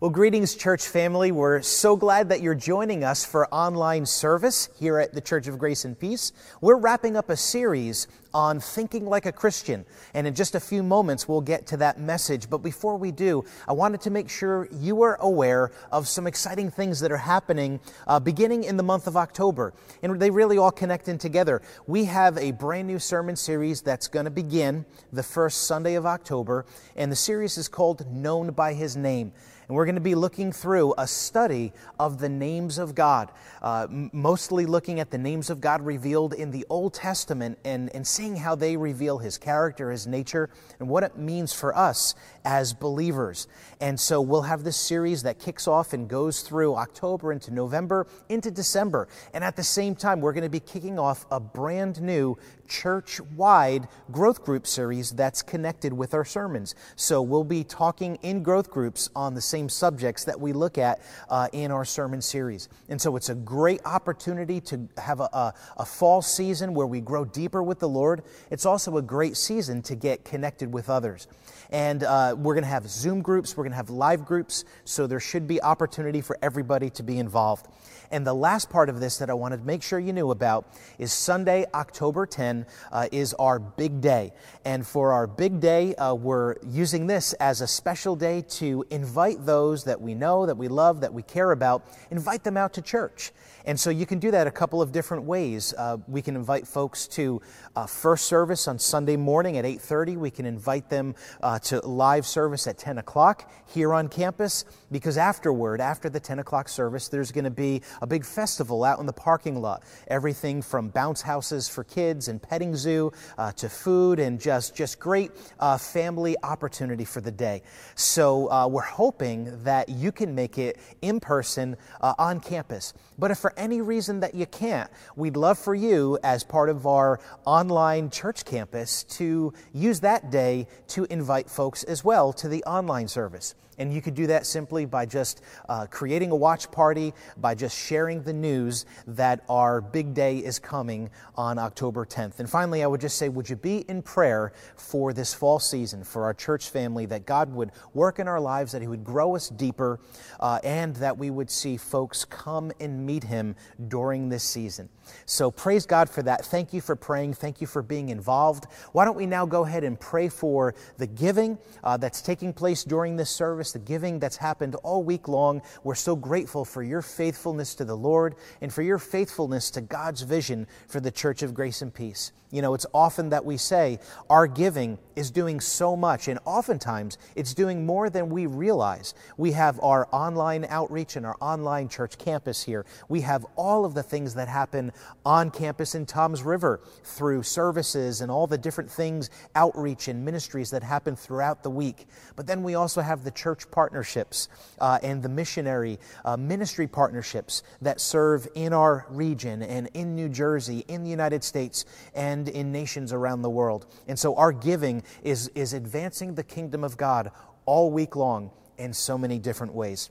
Well, greetings, church family. We're so glad that you're joining us for online service here at the Church of Grace and Peace. We're wrapping up a series on thinking like a Christian, and in just a few moments, we'll get to that message. But before we do, I wanted to make sure you are aware of some exciting things that are happening uh, beginning in the month of October, and they really all connect in together. We have a brand new sermon series that's going to begin the first Sunday of October, and the series is called Known by His Name. And we're going to be looking through a study of the names of God, uh, mostly looking at the names of God revealed in the Old Testament and, and seeing how they reveal His character, His nature, and what it means for us as believers. And so we'll have this series that kicks off and goes through October into November into December. And at the same time, we're going to be kicking off a brand new church wide growth group series that's connected with our sermons. So we'll be talking in growth groups on the same subjects that we look at uh, in our sermon series. And so it's a great opportunity to have a, a, a fall season where we grow deeper with the Lord. It's also a great season to get connected with others. And uh, we're going to have Zoom groups, we're going to have live groups, so there should be opportunity for everybody to be involved. And the last part of this that I wanted to make sure you knew about is Sunday, October 10, uh, is our big day. And for our big day, uh, we're using this as a special day to invite those that we know, that we love, that we care about, invite them out to church. And so you can do that a couple of different ways. Uh, we can invite folks to uh, first service on Sunday morning at 8:30. We can invite them uh, to live service at 10 o'clock here on campus because afterward, after the 10 o'clock service, there's going to be a big festival out in the parking lot. Everything from bounce houses for kids and petting zoo uh, to food and just just great uh, family opportunity for the day. So uh, we're hoping that you can make it in person on campus. But if for any reason that you can't, we'd love for you, as part of our online church campus, to use that day to invite folks as well to the online service. And you could do that simply by just uh, creating a watch party, by just sharing the news that our big day is coming on October 10th. And finally, I would just say, would you be in prayer for this fall season, for our church family, that God would work in our lives, that He would grow us deeper, uh, and that we would see folks come and meet Him during this season. So praise God for that. Thank you for praying. Thank you for being involved. Why don't we now go ahead and pray for the giving uh, that's taking place during this service, the giving that's happened all week long. We're so grateful for your faithfulness to the Lord and for your faithfulness to God's vision for the Church of Grace and Peace. You know, it's often that we say our giving is doing so much, and oftentimes it's doing more than we realize. We have our online outreach and our online church campus here. We have all of the things that happen on campus in Toms River through services and all the different things, outreach and ministries that happen throughout the week. But then we also have the church partnerships uh, and the missionary uh, ministry partnerships that serve in our region and in New Jersey, in the United States, and in nations around the world. And so our giving is, is advancing the kingdom of God all week long in so many different ways.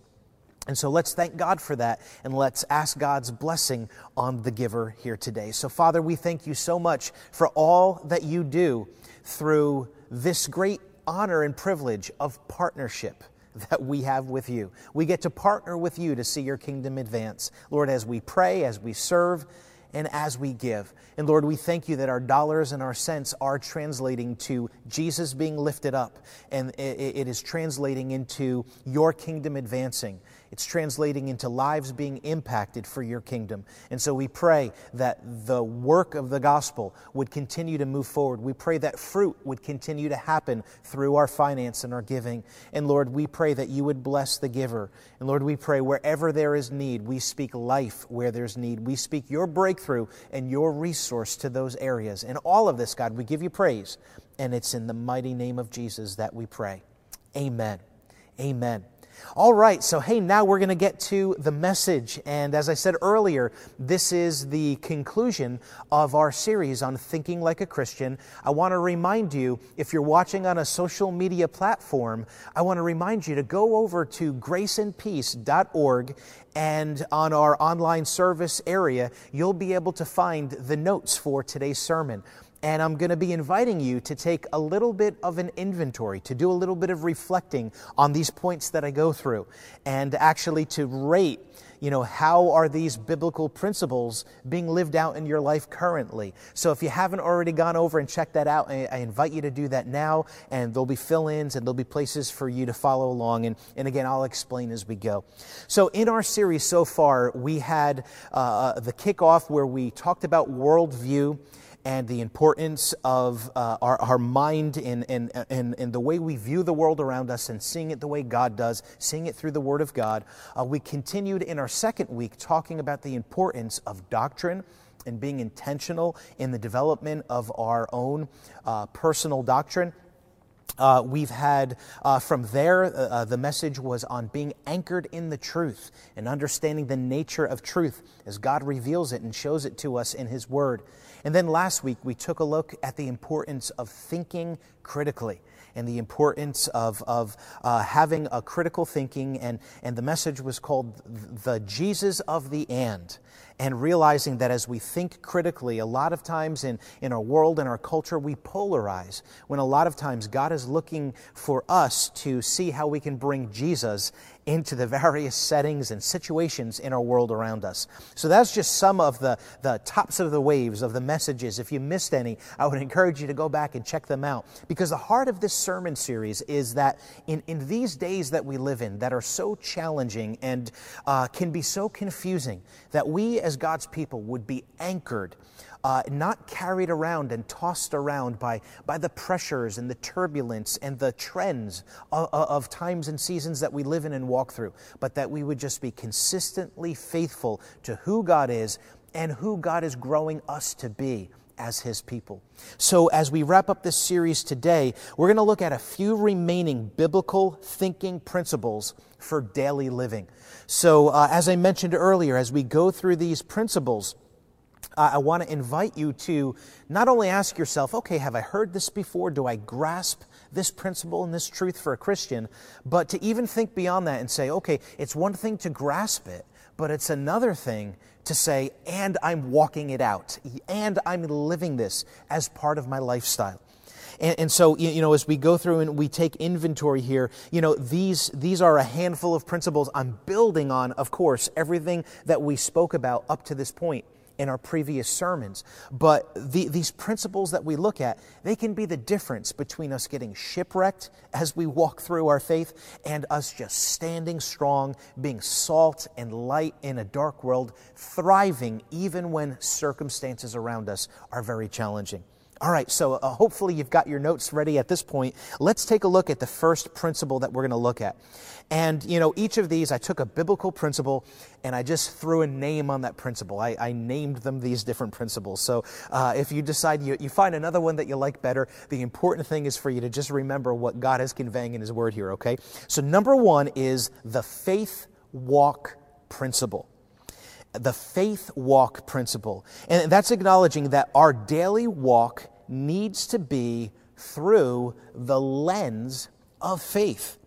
And so let's thank God for that and let's ask God's blessing on the giver here today. So, Father, we thank you so much for all that you do through this great honor and privilege of partnership that we have with you. We get to partner with you to see your kingdom advance. Lord, as we pray, as we serve, and as we give. And Lord, we thank you that our dollars and our cents are translating to Jesus being lifted up, and it is translating into your kingdom advancing. It's translating into lives being impacted for your kingdom. And so we pray that the work of the gospel would continue to move forward. We pray that fruit would continue to happen through our finance and our giving. And Lord, we pray that you would bless the giver. And Lord, we pray wherever there is need, we speak life where there's need. We speak your breakthrough and your resource to those areas. And all of this, God, we give you praise. And it's in the mighty name of Jesus that we pray. Amen. Amen. All right, so hey, now we're going to get to the message. And as I said earlier, this is the conclusion of our series on thinking like a Christian. I want to remind you, if you're watching on a social media platform, I want to remind you to go over to graceandpeace.org and on our online service area, you'll be able to find the notes for today's sermon. And I'm going to be inviting you to take a little bit of an inventory, to do a little bit of reflecting on these points that I go through, and actually to rate you know, how are these biblical principles being lived out in your life currently? So if you haven't already gone over and checked that out, I, invite you to do that now, and there'll be fill ins and there'll be places for you to follow along. And, and again, I'll explain as we go. So in our series so far, we had uh, the kickoff where we talked about worldview and the importance of uh, our, our mind in, in, in, in, the way we view the world around us and seeing it the way God does, seeing it through the Word of God. Uh, we continued in our second week talking about the importance of doctrine and being intentional in the development of our own uh, personal doctrine. Uh, we've had uh, from there, uh, uh, the message was on being anchored in the truth and understanding the nature of truth as God reveals it and shows it to us in His Word. And then last week, we took a look at the importance of thinking critically and the importance of, of uh, having a critical thinking. And, and the message was called The Jesus of the And and realizing that as we think critically, a lot of times in, in our world and our culture, we polarize, when a lot of times God is looking for us to see how we can bring Jesus into the various settings and situations in our world around us. So that's just some of the, the tops of the waves of the messages. If you missed any, I would encourage you to go back and check them out. Because the heart of this sermon series is that in, in these days that we live in that are so challenging and uh, can be so confusing, that we as God's people would be anchored uh, not carried around and tossed around by, by the pressures and the turbulence and the trends of, of times and seasons that we live in and walk through, but that we would just be consistently faithful to who God is and who God is growing us to be as His people. So, as we wrap up this series today, we're going to look at a few remaining biblical thinking principles for daily living. So, uh, as I mentioned earlier, as we go through these principles, I want to invite you to not only ask yourself, okay, have I heard this before? Do I grasp this principle and this truth for a Christian? But to even think beyond that and say, okay, it's one thing to grasp it, but it's another thing to say, and I'm walking it out, and I'm living this as part of my lifestyle. And, and, so, you know, as we go through and we take inventory here, you know, these, these are a handful of principles I'm building on, of course, everything that we spoke about up to this point in our previous sermons. But the, these principles that we look at, they can be the difference between us getting shipwrecked as we walk through our faith and us just standing strong, being salt and light in a dark world, thriving even when circumstances around us are very challenging. All right, so uh, hopefully you've got your notes ready at this point. Let's take a look at the first principle that we're going to look at. And, you know, each of these, I took a biblical principle and I just threw a name on that principle. I, I named them these different principles. So uh, if you decide you, you find another one that you like better, the important thing is for you to just remember what God is conveying in His Word here, okay? So, number one is the faith walk principle the faith walk principle. And that's acknowledging that our daily walk needs to be through the lens of faith.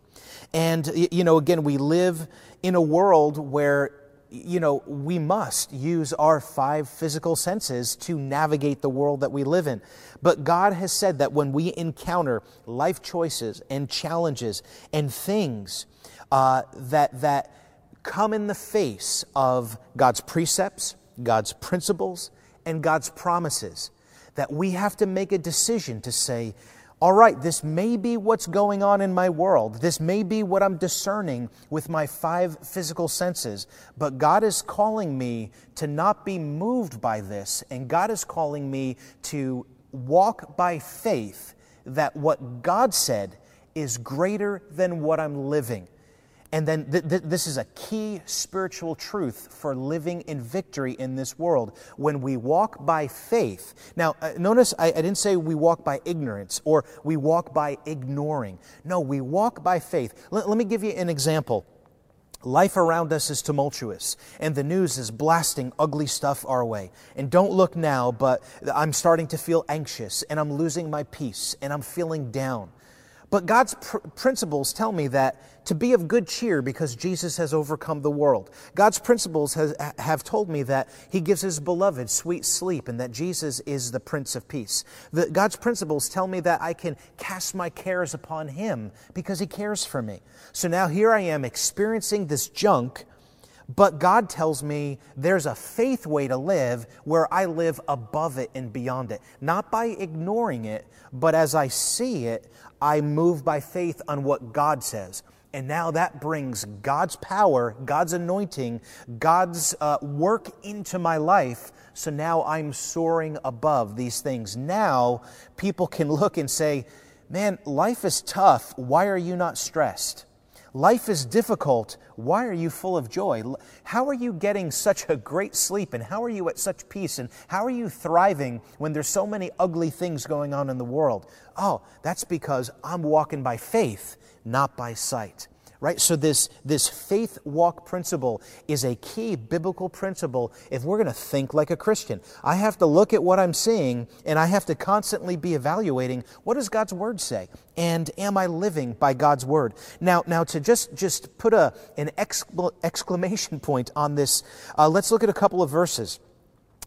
And, you know, again, we live in a world where, you know, we must use our five physical senses to navigate the world that we live in. But God has said that when we encounter life choices and challenges and things uh, that, that, come in the face of God's precepts, God's principles, and God's promises. That we have to make a decision to say, all right, this may be what's going on in my world. This may be what I'm discerning with my five physical senses. But God is calling me to not be moved by this. And God is calling me to walk by faith that what God said is greater than what I'm living. And then th- th- this is a key spiritual truth for living in victory in this world. When we walk by faith, now uh, notice I, I didn't say we walk by ignorance or we walk by ignoring. No, we walk by faith. L- let me give you an example. Life around us is tumultuous, and the news is blasting ugly stuff our way. And don't look now, but I'm starting to feel anxious, and I'm losing my peace, and I'm feeling down. But God's pr- principles tell me that to be of good cheer because Jesus has overcome the world. God's principles has, have told me that He gives His beloved sweet sleep and that Jesus is the Prince of Peace. The, God's principles tell me that I can cast my cares upon Him because He cares for me. So now here I am experiencing this junk but God tells me there's a faith way to live where I live above it and beyond it. Not by ignoring it, but as I see it, I move by faith on what God says. And now that brings God's power, God's anointing, God's uh, work into my life. So now I'm soaring above these things. Now people can look and say, man, life is tough. Why are you not stressed? Life is difficult. Why are you full of joy? How are you getting such a great sleep? And how are you at such peace? And how are you thriving when there's so many ugly things going on in the world? Oh, that's because I'm walking by faith, not by sight right? So this, this faith walk principle is a key biblical principle if we're going to think like a Christian. I have to look at what I'm seeing and I have to constantly be evaluating what does God's word say? And am I living by God's word? Now, now to just, just put a, an exclamation point on this, uh, let's look at a couple of verses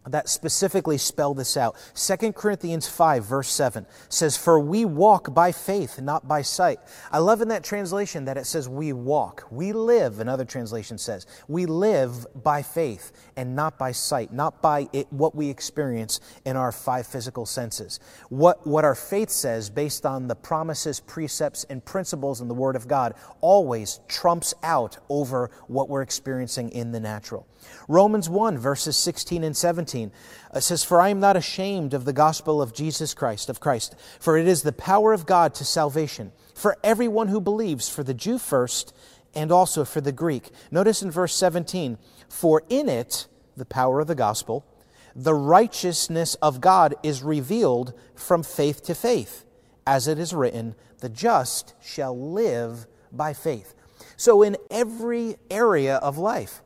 that specifically spell this out. 2 Corinthians 5, verse 7 says, For we walk by faith, not by sight. I love in that translation that it says we walk. We live, another translation says, we live by faith and not by sight, not by it, what we experience in our five physical senses. What, what our faith says, based on the promises, precepts, and principles in the Word of God, always trumps out over what we're experiencing in the natural. Romans 1, verses 16 and 17 uh, says, For I am not ashamed of the gospel of Jesus Christ, of Christ, for it is the power of God to salvation for everyone who believes, for the Jew first, and also for the Greek. Notice in verse 17, For in it, the power of the gospel, the righteousness of God is revealed from faith to faith. As it is written, the just shall live by faith. So, in every area of life,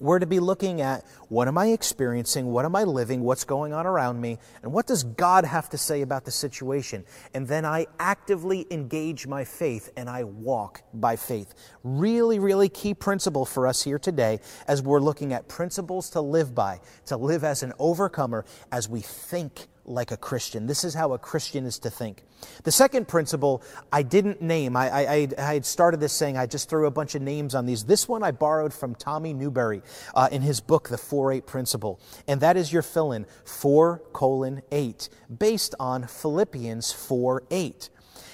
we're to be looking at what am I experiencing? What am I living? What's going on around me? And what does God have to say about the situation? And then I actively engage my faith and I walk by faith. Really, really key principle for us here today as we're looking at principles to live by, to live as an overcomer as we think like a Christian. This is how a Christian is to think. The second principle I didn't name. I, I, I had started this saying I just threw a bunch of names on these. This one I borrowed from Tommy Newberry uh, in his book, The 4 8 Principle. And that is your fill in 4 colon 8, based on Philippians 4 8.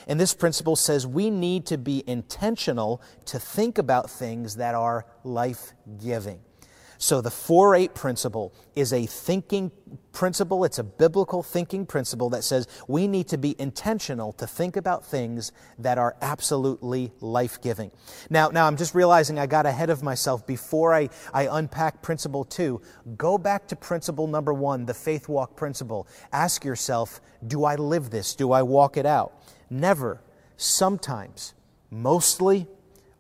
And this principle says we need to be intentional to think about things that are life giving. So the 4 8 principle is a thinking principle. It's a biblical thinking principle that says we need to be intentional to think about things that are absolutely life giving. Now, now, I'm just realizing I got ahead of myself before I, I unpack principle two. Go back to principle number one, the faith walk principle. Ask yourself do I live this? Do I walk it out? Never, sometimes, mostly,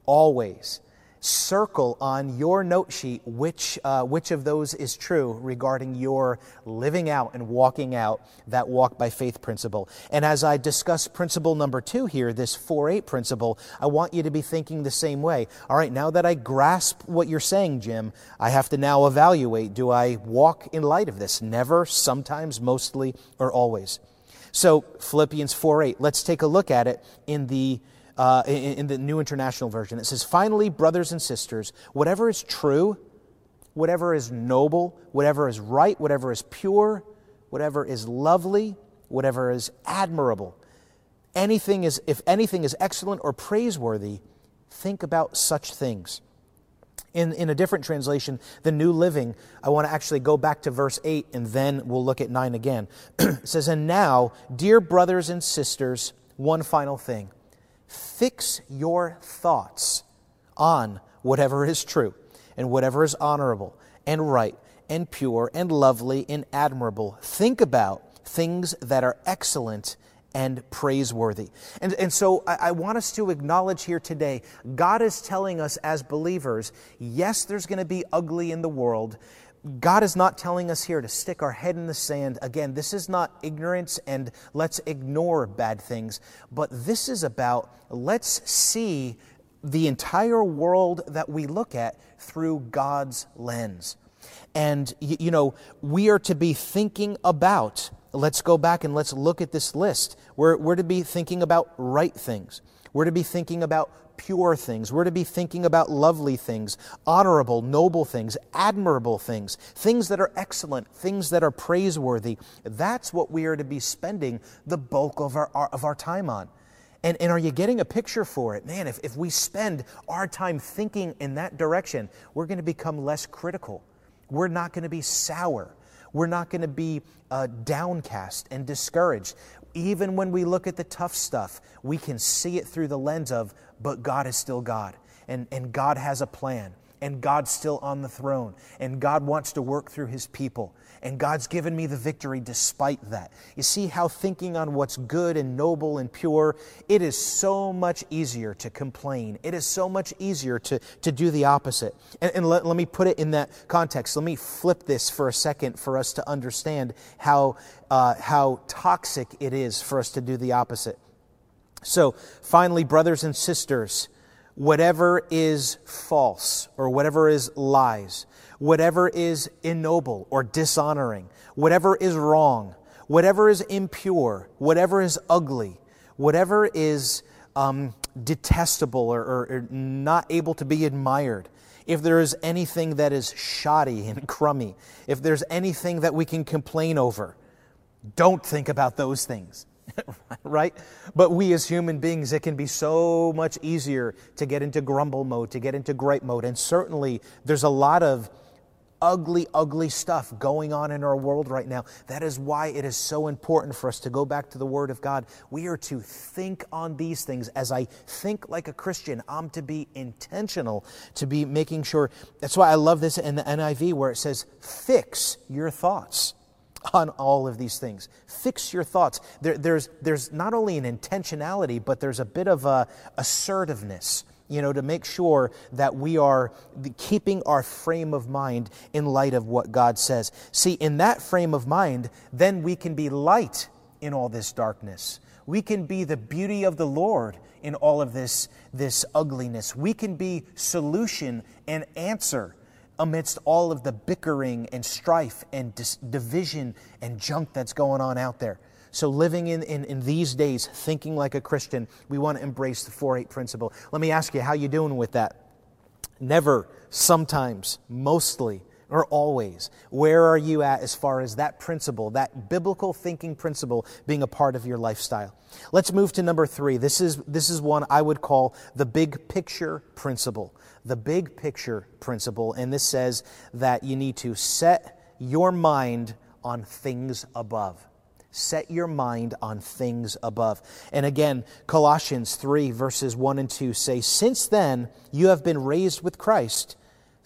always circle on your note sheet which, uh, which of those is true regarding your living out and walking out that walk by faith principle. And as I discuss principle number two here, this 4 8 principle, I want you to be thinking the same way. All right, now that I grasp what you're saying, Jim, I have to now evaluate do I walk in light of this? Never, sometimes, mostly, or always. So, Philippians 4 8, let's take a look at it in the uh, in, in the New International Version. It says, Finally, brothers and sisters, whatever is true, whatever is noble, whatever is right, whatever is pure, whatever is lovely, whatever is admirable, anything is, if anything is excellent or praiseworthy, think about such things. In, in a different translation, the New Living, I want to actually go back to verse 8 and then we'll look at 9 again. it says, And now, dear brothers and sisters, one final thing. Fix your thoughts on whatever is true and whatever is honorable and right and pure and lovely and admirable. Think about things that are excellent and praiseworthy. And, and so I, I, want us to acknowledge here today God is telling us as believers yes, there's going to be ugly in the world, God is not telling us here to stick our head in the sand. Again, this is not ignorance and let's ignore bad things, but this is about let's see the entire world that we look at through God's lens. And, you know, we are to be thinking about, let's go back and let's look at this list. We're, we're to be thinking about right things. We're to be thinking about pure things. We're to be thinking about lovely things, honorable, noble things, admirable things, things that are excellent, things that are praiseworthy. That's what we are to be spending the bulk of our, of our time on. And, and are you getting a picture for it? Man, if, if we spend our time thinking in that direction, we're going to become less critical. We're not going to be sour. We're not going to be uh, downcast and discouraged. Even when we look at the tough stuff, we can see it through the lens of, but God is still God, and, and God has a plan, and God's still on the throne, and God wants to work through his people, and God's given me the victory despite that. You see how thinking on what's good and noble and pure, it is so much easier to complain. It is so much easier to, to do the opposite. And, and let, let me put it in that context. Let me flip this for a second for us to understand how, uh, how toxic it is for us to do the opposite. So, finally, brothers and sisters, whatever is false or whatever is lies, whatever is ignoble or dishonoring, whatever is wrong, whatever is impure, whatever is ugly, whatever is um, detestable or, or, or not able to be admired, if there is anything that is shoddy and crummy, if there's anything that we can complain over, don't think about those things. right? But we as human beings, it can be so much easier to get into grumble mode, to get into gripe mode. And certainly there's a lot of ugly, ugly stuff going on in our world right now. That is why it is so important for us to go back to the Word of God. We are to think on these things. As I think like a Christian, I'm to be intentional, to be making sure. That's why I love this in the NIV where it says, fix your thoughts on all of these things. Fix your thoughts. There, there's, there's not only an intentionality, but there's a bit of a assertiveness, you know, to make sure that we are keeping our frame of mind in light of what God says. See, in that frame of mind, then we can be light in all this darkness. We can be the beauty of the Lord in all of this, this ugliness. We can be solution and answer amidst all of the bickering and strife and dis- division and junk that's going on out there. So, living in, in, in, these days, thinking like a Christian, we want to embrace the 4 8 principle. Let me ask you, how you doing with that? Never, sometimes, mostly, or always. Where are you at as far as that principle, that biblical thinking principle, being a part of your lifestyle? Let's move to number three. This is, this is one I would call the big picture principle the big picture principle, and this says that you need to set your mind on things above. Set your mind on things above. And again, Colossians 3, verses 1 and 2 say, Since then you have been raised with Christ,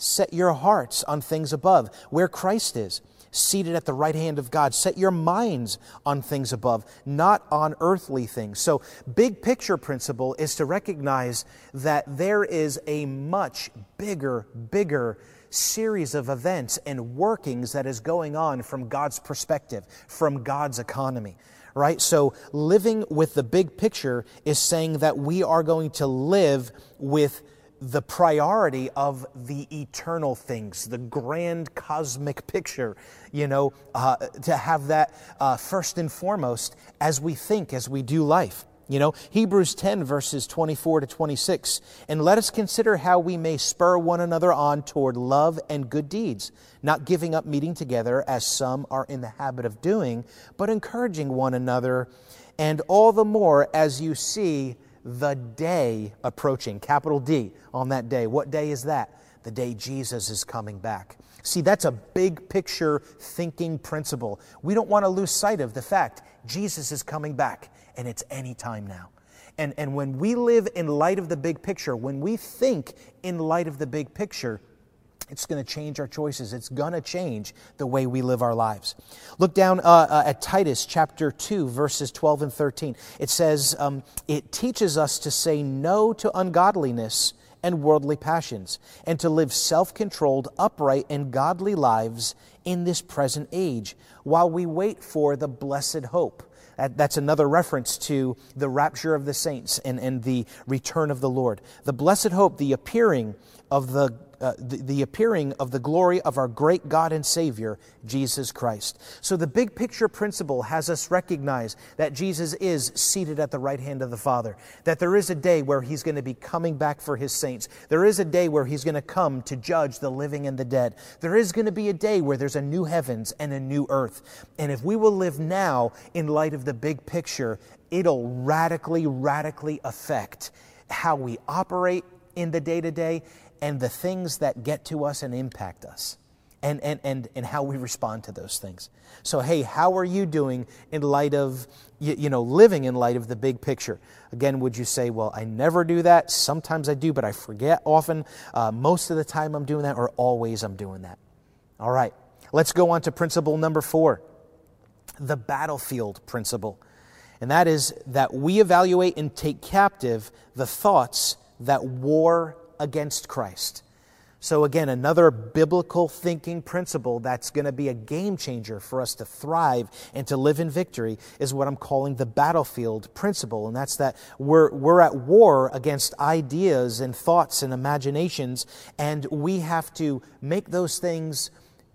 set your hearts on things above, where Christ is seated at the right hand of God. Set your minds on things above, not on earthly things. So, big picture principle is to recognize that there is a much bigger, bigger series of events and workings that is going on from God's perspective, from God's economy right? So, living with the big picture is saying that we are going to live with the priority of the eternal things, the grand cosmic picture, you know, uh, to have that uh, first and foremost as we think, as we do life. You know, Hebrews 10, verses 24 to 26. And let us consider how we may spur one another on toward love and good deeds, not giving up meeting together as some are in the habit of doing, but encouraging one another, and all the more as you see the day approaching, capital D on that day. What day is that? The day Jesus is coming back. See, that's a big picture thinking principle. We don't want to lose sight of the fact Jesus is coming back, and it's any time now. And, and when we live in light of the big picture, when we think in light of the big picture, it's going to change our choices. It's going to change the way we live our lives. Look down uh, uh, at Titus chapter 2, verses 12 and 13. It says, um, It teaches us to say no to ungodliness and worldly passions, and to live self controlled, upright, and godly lives in this present age, while we wait for the blessed hope. That's another reference to the rapture of the saints and, and the return of the Lord. The blessed hope, the appearing of the uh, the, the appearing of the glory of our great God and Savior, Jesus Christ. So the big picture principle has us recognize that Jesus is seated at the right hand of the Father, that there is a day where he's going to be coming back for his saints. There is a day where he's going to come to judge the living and the dead. There is going to be a day where there's a new heavens and a new earth. And if we will live now in light of the big picture, it'll radically, radically affect how we operate in the day to day and the things that get to us and impact us and, and, and, and how we respond to those things. So, hey, how are you doing in light of, you, you, know, living in light of the big picture? Again, would you say, well, I never do that? Sometimes I do, but I forget often. Uh, most of the time I'm doing that, or always I'm doing that. All right, let's go on to principle number four the battlefield principle. And that is that we evaluate and take captive the thoughts that war against Christ. So, again, another biblical thinking principle that's going to be a game changer for us to thrive and to live in victory is what I'm calling the battlefield principle. And that's that we're, we're at war against ideas and thoughts and imaginations, and we have to make those things,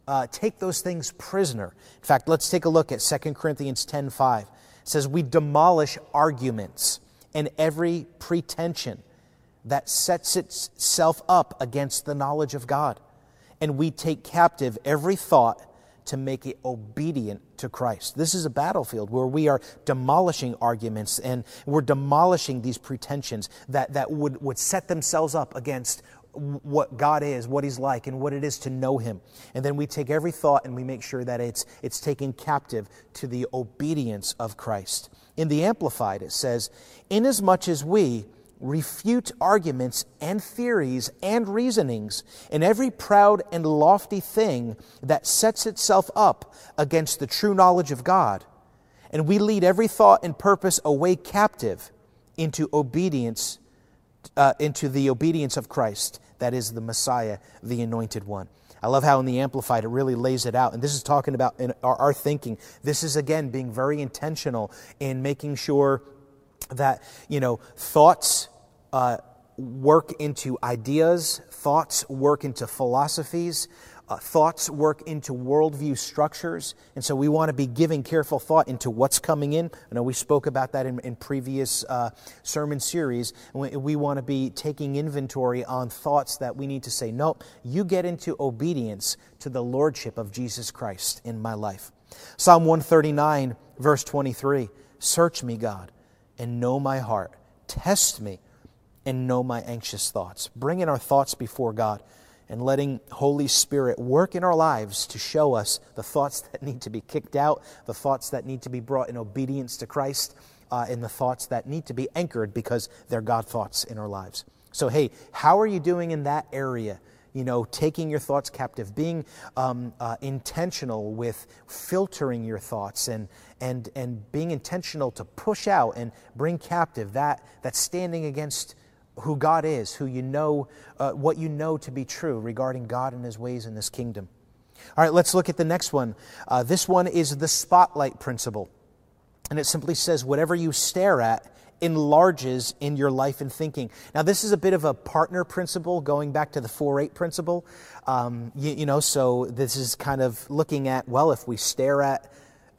uh, take those things prisoner. In fact, let's take a look at 2 Corinthians 10 5. It says, We demolish arguments and every pretension that sets itself up against the knowledge of God. And we take captive every thought to make it obedient to Christ. This is a battlefield where we are demolishing arguments and we're demolishing these pretensions that, that would, would set themselves up against what God is, what He's like, and what it is to know Him. And then we take every thought and we make sure that it's, it's taken captive to the obedience of Christ. In the Amplified, it says, Inasmuch as we, refute arguments and theories and reasonings and every proud and lofty thing that sets itself up against the true knowledge of God. And we lead every thought and purpose away captive into obedience, uh, into the obedience of Christ, that is the Messiah, the anointed one. I love how in the Amplified it really lays it out. And this is talking about our, our thinking. This is, again, being very intentional in making sure that, you know, thoughts uh, work into ideas, thoughts work into philosophies, uh, thoughts work into worldview structures. And so we want to be giving careful thought into what's coming in. I know we spoke about that in, in previous uh, sermon series. We, we want to be taking inventory on thoughts that we need to say, nope, you get into obedience to the lordship of Jesus Christ in my life. Psalm 139, verse 23 Search me, God, and know my heart. Test me and know my anxious thoughts. Bringing our thoughts before God and letting Holy Spirit work in our lives to show us the thoughts that need to be kicked out, the thoughts that need to be brought in obedience to Christ, uh, and the thoughts that need to be anchored because they're God thoughts in our lives. So, hey, how are you doing in that area? You know, taking your thoughts captive, being um, uh, intentional with filtering your thoughts and, and, and being intentional to push out and bring captive that, that's standing against who God is, who you know, uh, what you know to be true regarding God and His ways in this kingdom. All right, let's look at the next one. Uh, this one is the spotlight principle. And it simply says, whatever you stare at enlarges in your life and thinking. Now, this is a bit of a partner principle going back to the 4 8 principle. Um, you, you know, so this is kind of looking at, well, if we stare at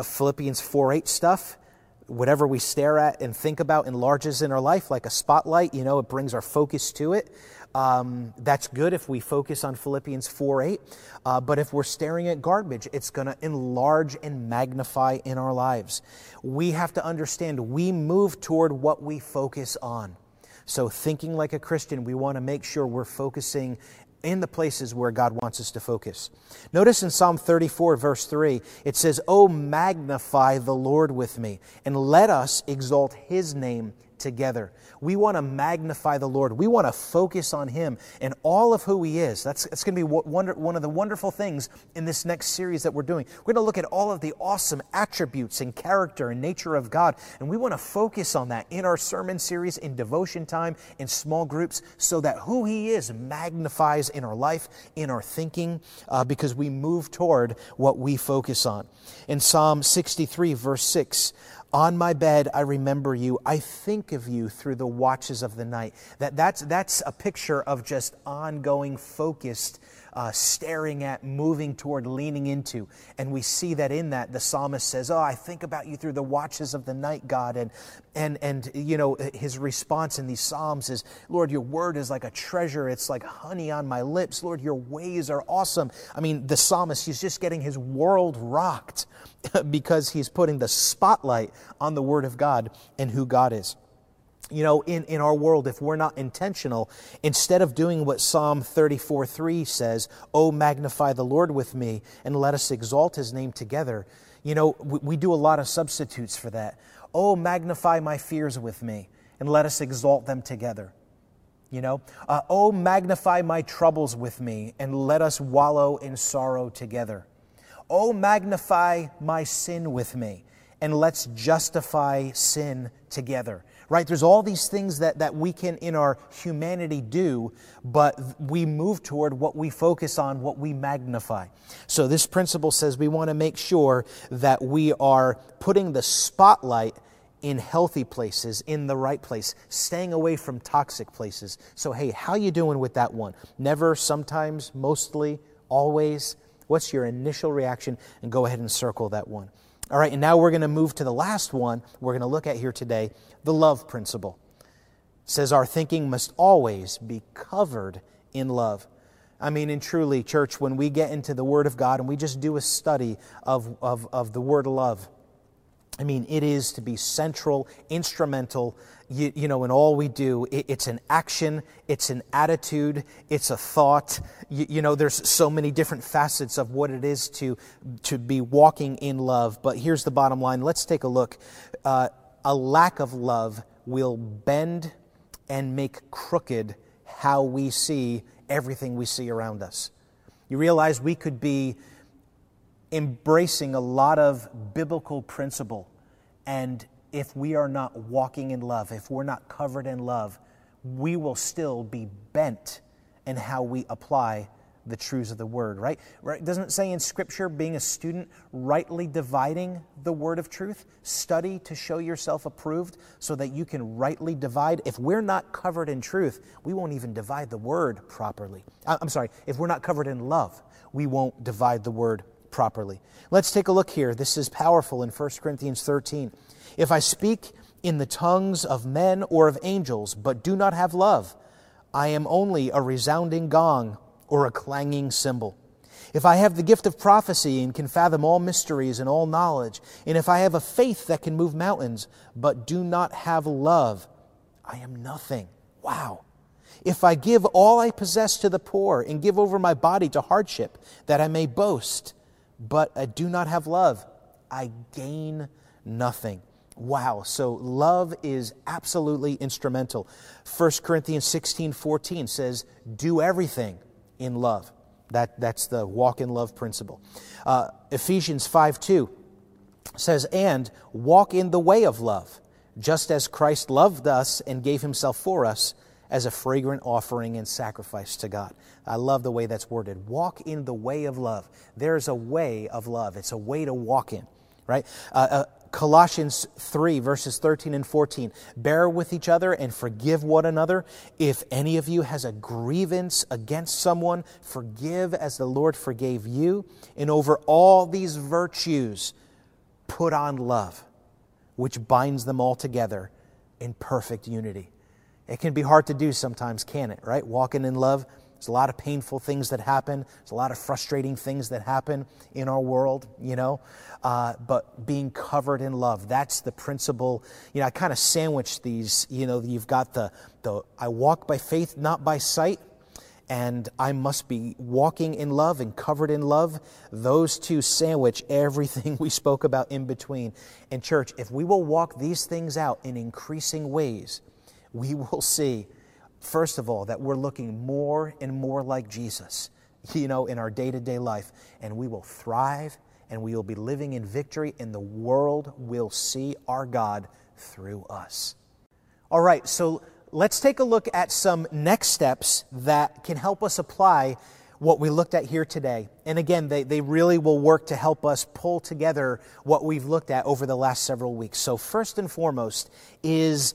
Philippians 4 8 stuff, whatever we stare at and think about enlarges in our life like a spotlight. You know, it brings our focus to it. Um, that's good if we focus on Philippians 4 8. Uh, but if we're staring at garbage, it's going to enlarge and magnify in our lives. We have to understand we move toward what we focus on. So, thinking like a Christian, we want to make sure we're focusing in the places where God wants us to focus. Notice in Psalm 34, verse 3, it says, Oh, magnify the Lord with me, and let us exalt his name together. We want to magnify the Lord. We want to focus on Him and all of who He is. That's, that's going to be one, one of the wonderful things in this next series that we're doing. We're going to look at all of the awesome attributes and character and nature of God, and we want to focus on that in our sermon series, in devotion time, in small groups, so that who He is magnifies in our life, in our thinking, uh, because we move toward what we focus on. In Psalm 63, verse 6, on my bed, I remember you. I think of you through the watches of the night. That, that's, that's a picture of just ongoing, focused, uh, staring at, moving toward, leaning into. And we see that in that the psalmist says, Oh, I think about you through the watches of the night, God. And, and, and you know, his response in these psalms is, Lord, your word is like a treasure. It's like honey on my lips. Lord, your ways are awesome. I mean, the psalmist, he's just getting his world rocked because he's putting the spotlight on the Word of God and who God is. You know, in, in our world, if we're not intentional, instead of doing what Psalm 34 3 says, Oh, magnify the Lord with me and let us exalt his name together, you know, we, we do a lot of substitutes for that. Oh, magnify my fears with me and let us exalt them together. You know, uh, oh, magnify my troubles with me and let us wallow in sorrow together. Oh, magnify my sin with me, and let's justify sin together. Right? There's all these things that, that we can, in our humanity, do, but we move toward what we focus on, what we magnify. So, this principle says we want to make sure that we are putting the spotlight in healthy places in the right place staying away from toxic places so hey how you doing with that one never sometimes mostly always What's your initial reaction? And go ahead and circle that one. All right, and now we're going to move to the last one we're going to look at here today the love principle. It says our thinking must always be covered in love. I mean, and truly, church, when we get into the Word of God and we just do a study of, of, of the word love, I mean, it is to be central, instrumental, you, you, know, in all we do. It, it's an action, it's an attitude, it's a thought. You, you, know, there's so many different facets of what it is to, to be walking in love. But here's the bottom line let's take a look. Uh, a lack of love will bend and make crooked how we see everything we see around us. You realize we could be embracing a lot of biblical principle. And if we are not walking in love, if we're not covered in love, we will still be bent in how we apply the truths of the word, right? right? Doesn't it say in Scripture, being a student, rightly dividing the word of truth? Study to show yourself approved so that you can rightly divide. If we're not covered in truth, we won't even divide the word properly. I'm sorry, if we're not covered in love, we won't divide the word properly. Let's take a look here. This is powerful in 1 Corinthians 13. If I speak in the tongues of men or of angels, but do not have love, I am only a resounding gong or a clanging cymbal. If I have the gift of prophecy and can fathom all mysteries and all knowledge, and if I have a faith that can move mountains, but do not have love, I am nothing. Wow. If I give all I possess to the poor and give over my body to hardship, that I may boast, but I do not have love, I gain nothing. Wow. So love is absolutely instrumental. 1 Corinthians 16 14 says, Do everything in love. That, that's the walk in love principle. Uh, Ephesians 5 2 says, And walk in the way of love, just as Christ loved us and gave himself for us as a fragrant offering and sacrifice to God. I love the way that's worded. Walk in the way of love. There's a way of love, it's a way to walk in, right? Uh, uh, Colossians 3, verses 13 and 14. Bear with each other and forgive one another. If any of you has a grievance against someone, forgive as the Lord forgave you. And over all these virtues, put on love, which binds them all together in perfect unity. It can be hard to do sometimes, can it, right? Walking in love. There's a lot of painful things that happen. There's a lot of frustrating things that happen in our world, you know. Uh, but being covered in love, that's the principle. You know, I kind of sandwich these. You know, you've got the, the I walk by faith, not by sight. and I must be walking in love and covered in love. Those two sandwich everything we spoke about in between. And, church, if we will walk these things out in increasing ways, we will see, first of all, that we're looking more and more like Jesus, you know, in our day to day life. And we will thrive and we will be living in victory, and the world will see our God through us. All right, so let's take a look at some next steps that can help us apply what we looked at here today. And again, they, they really will work to help us pull together what we've looked at over the last several weeks. So, first and foremost is,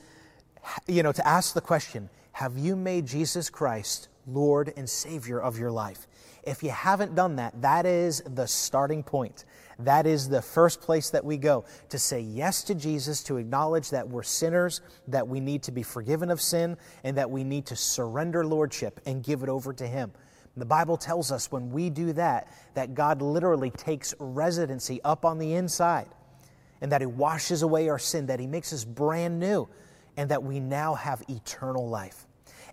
you know, to ask the question Have you made Jesus Christ Lord and Savior of your life? If you haven't done that, that is the starting point. That is the first place that we go to say yes to Jesus, to acknowledge that we're sinners, that we need to be forgiven of sin, and that we need to surrender lordship and give it over to Him. The Bible tells us when we do that, that God literally takes residency up on the inside, and that He washes away our sin, that He makes us brand new, and that we now have eternal life.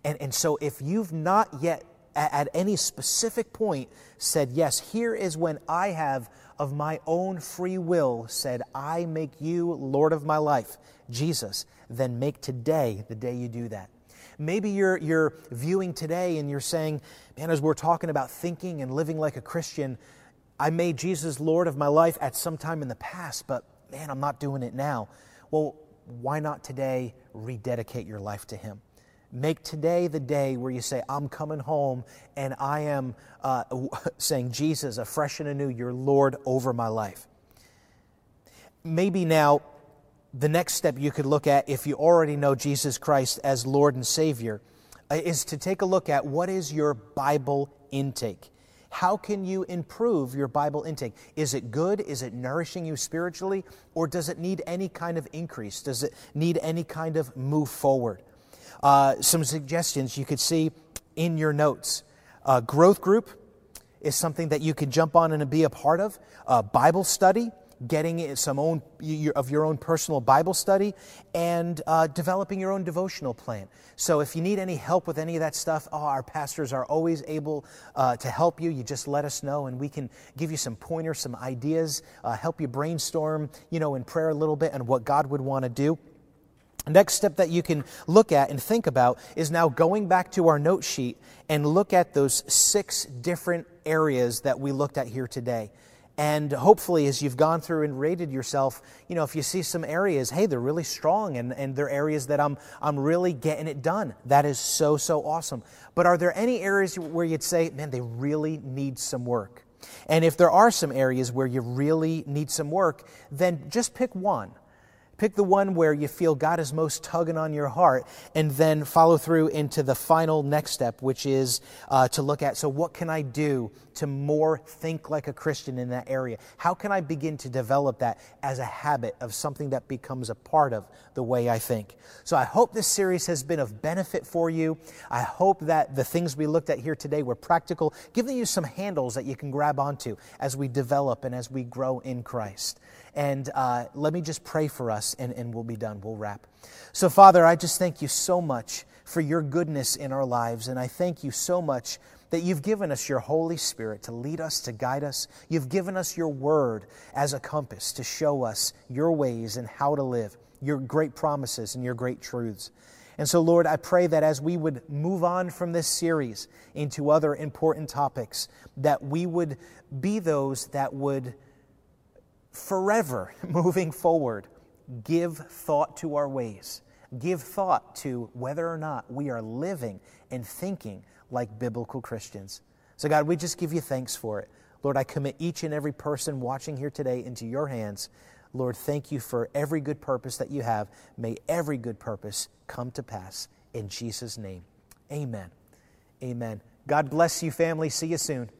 And, and so, if you've not yet at, at any specific point said, Yes, here is when I have of my own free will said, I make you Lord of my life, Jesus, then make today the day you do that. Maybe you're, you're viewing today and you're saying, man, as we're talking about thinking and living like a Christian, I made Jesus Lord of my life at some time in the past, but man, I'm not doing it now. Well, why not today rededicate your life to Him? Make today the day where you say, I'm coming home and I am uh, saying, Jesus, afresh and anew, you're Lord over my life. Maybe now, the next step you could look at if you already know Jesus Christ as Lord and Savior uh, is to take a look at what is your Bible intake. How can you improve your Bible intake? Is it good? Is it nourishing you spiritually? Or does it need any kind of increase? Does it need any kind of move forward? Uh, some suggestions you could see in your notes. Uh, growth group is something that you can jump on and be a part of. Uh, Bible study, getting some own of your own personal Bible study, and uh, developing your own devotional plan. So if you need any help with any of that stuff, oh, our pastors are always able uh, to help you. You just let us know, and we can give you some pointers, some ideas, uh, help you brainstorm, you know, in prayer a little bit, and what God would want to do. Next step that you can look at and think about is now going back to our note sheet and look at those six different areas that we looked at here today. And hopefully, as you've gone through and rated yourself, you know, if you see some areas, hey, they're really strong and, and they're areas that I'm, I'm really getting it done. That is so, so awesome. But are there any areas where you'd say, man, they really need some work? And if there are some areas where you really need some work, then just pick one. Pick the one where you feel God is most tugging on your heart, and then follow through into the final next step, which is uh, to look at so, what can I do to more think like a Christian in that area? How can I begin to develop that as a habit of something that becomes a part of the way I think? So, I hope this series has been of benefit for you. I hope that the things we looked at here today were practical, giving you some handles that you can grab onto as we develop and as we grow in Christ. And uh, let me just pray for us, and, and we'll be done. We'll wrap. So, Father, I just thank you so much for your goodness in our lives. And I thank you so much that you've given us your Holy Spirit to lead us, to guide us. You've given us your word as a compass to show us your ways and how to live, your great promises and your great truths. And so, Lord, I pray that as we would move on from this series into other important topics, that we would be those that would forever moving forward, give thought to our ways. Give thought to whether or not we are living and thinking like biblical Christians. So, God, we just give you thanks for it. Lord, I commit each and every person watching here today into your hands. Lord, thank you for every good purpose that you have. May every good purpose come to pass. In Jesus' name, amen. Amen. God bless you, family. See you soon.